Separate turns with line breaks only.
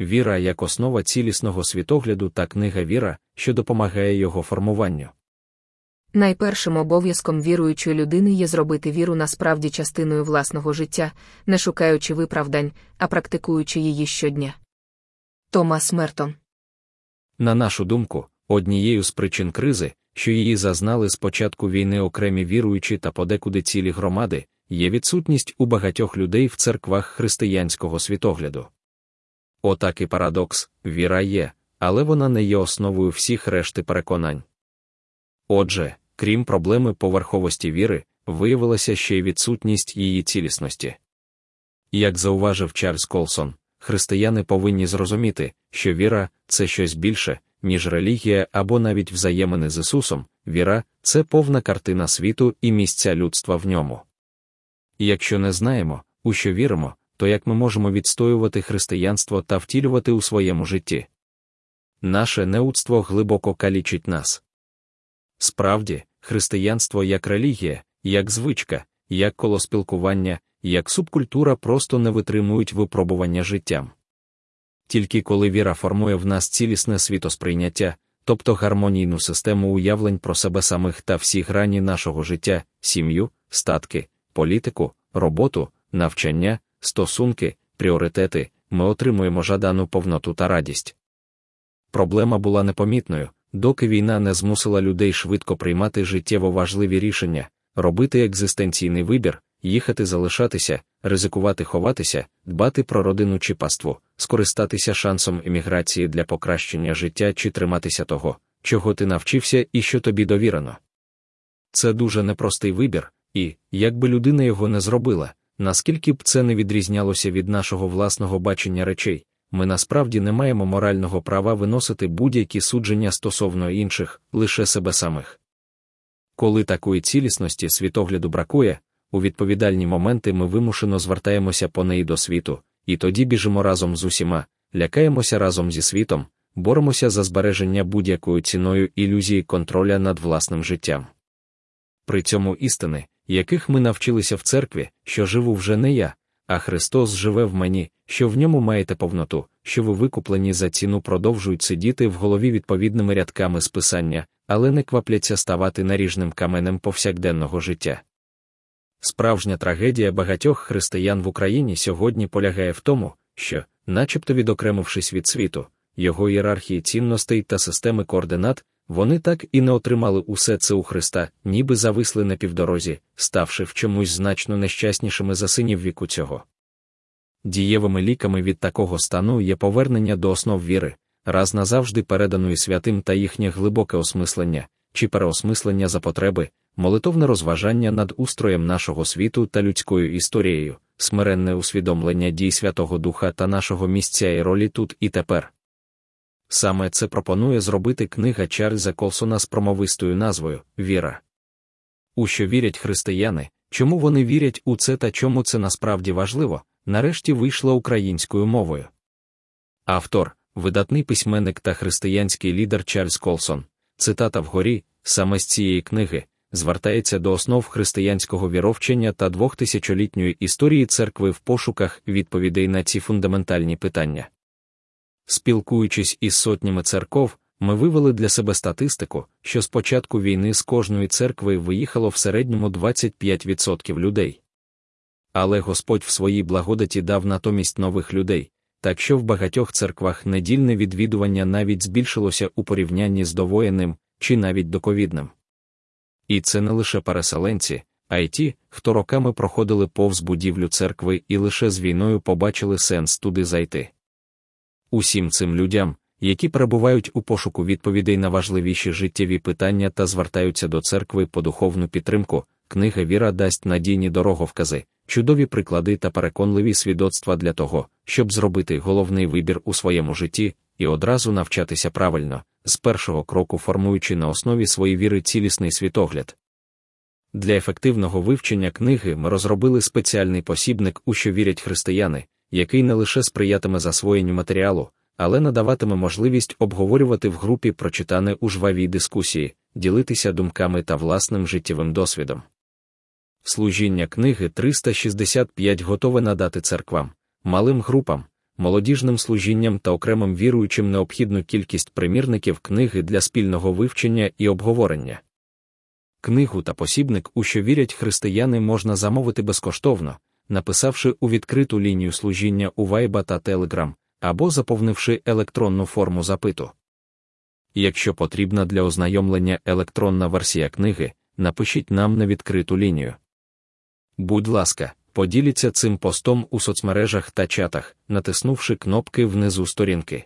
віра як основа цілісного світогляду та книга віра, що допомагає його формуванню.
Найпершим обов'язком віруючої людини є зробити віру насправді частиною власного життя, не шукаючи виправдань, а практикуючи її щодня. Томас Мертон
На нашу думку, однією з причин кризи, що її зазнали з початку війни окремі віруючі та подекуди цілі громади, є відсутність у багатьох людей в церквах християнського світогляду. Отак і парадокс віра є, але вона не є основою всіх решти переконань. Отже, крім проблеми поверховості віри, виявилася ще й відсутність її цілісності. Як зауважив Чарльз Колсон, християни повинні зрозуміти, що віра це щось більше, ніж релігія або навіть взаємини з Ісусом, віра це повна картина світу і місця людства в ньому. Якщо не знаємо, у що віримо, то як ми можемо відстоювати християнство та втілювати у своєму житті? Наше неудство глибоко калічить нас. Справді, християнство як релігія, як звичка, як коло спілкування, як субкультура просто не витримують випробування життям. Тільки коли віра формує в нас цілісне світосприйняття, тобто гармонійну систему уявлень про себе самих та всі грані нашого життя, сім'ю, статки, політику, роботу, навчання, стосунки, пріоритети, ми отримуємо жадану повноту та радість. Проблема була непомітною, доки війна не змусила людей швидко приймати життєво важливі рішення, робити екзистенційний вибір, їхати залишатися, ризикувати ховатися, дбати про родину чи паству, скористатися шансом еміграції для покращення життя чи триматися того, чого ти навчився і що тобі довірено. Це дуже непростий вибір, і, якби людина його не зробила, наскільки б це не відрізнялося від нашого власного бачення речей, ми насправді не маємо морального права виносити будь-які судження стосовно інших, лише себе самих. Коли такої цілісності світогляду бракує, у відповідальні моменти ми вимушено звертаємося по неї до світу, і тоді біжимо разом з усіма, лякаємося разом зі світом, боремося за збереження будь-якою ціною ілюзії контроля над власним життям. При цьому істини, яких ми навчилися в церкві, що живу вже не я, а Христос живе в мені, що в ньому маєте повноту, що ви викуплені за ціну продовжують сидіти в голові відповідними рядками списання, але не квапляться ставати наріжним каменем повсякденного життя. Справжня трагедія багатьох християн в Україні сьогодні полягає в тому, що, начебто відокремившись від світу, його ієрархії цінностей та системи координат, вони так і не отримали усе це у Христа, ніби зависли на півдорозі, ставши в чомусь значно нещаснішими за синів віку цього. Дієвими ліками від такого стану є повернення до основ віри, раз назавжди переданої святим та їхнє глибоке осмислення, чи переосмислення за потреби, молитовне розважання над устроєм нашого світу та людською історією, смиренне усвідомлення дій Святого Духа та нашого місця і ролі тут і тепер. Саме це пропонує зробити книга Чарльза Колсона з промовистою назвою Віра. У що вірять християни, чому вони вірять у це та чому це насправді важливо, нарешті вийшла українською мовою. Автор, видатний письменник та християнський лідер Чарльз Колсон, цитата вгорі, саме з цієї книги, звертається до основ християнського віровчення та двохтисячолітньої історії церкви в пошуках відповідей на ці фундаментальні питання. Спілкуючись із сотнями церков, ми вивели для себе статистику, що з початку війни з кожної церкви виїхало в середньому 25% людей. Але Господь в своїй благодаті дав натомість нових людей, так що в багатьох церквах недільне відвідування навіть збільшилося у порівнянні з довоєнним чи навіть доковідним. І це не лише переселенці, а й ті, хто роками проходили повз будівлю церкви і лише з війною побачили сенс туди зайти. Усім цим людям, які перебувають у пошуку відповідей на важливіші життєві питання та звертаються до церкви по духовну підтримку, книга Віра дасть надійні дороговкази, чудові приклади та переконливі свідоцтва для того, щоб зробити головний вибір у своєму житті і одразу навчатися правильно, з першого кроку формуючи на основі своєї віри цілісний світогляд. Для ефективного вивчення книги ми розробили спеціальний посібник, у що вірять християни, який не лише сприятиме засвоєнню матеріалу, але надаватиме можливість обговорювати в групі прочитане у жвавій дискусії, ділитися думками та власним життєвим досвідом. Служіння книги 365 готове надати церквам, малим групам, молодіжним служінням та окремим віруючим необхідну кількість примірників книги для спільного вивчення і обговорення. Книгу та посібник, у що вірять християни, можна замовити безкоштовно, написавши у відкриту лінію служіння у Viber та Telegram, або заповнивши електронну форму запиту. Якщо потрібна для ознайомлення електронна версія книги, напишіть нам на відкриту лінію. Будь ласка, поділіться цим постом у соцмережах та чатах, натиснувши кнопки внизу сторінки.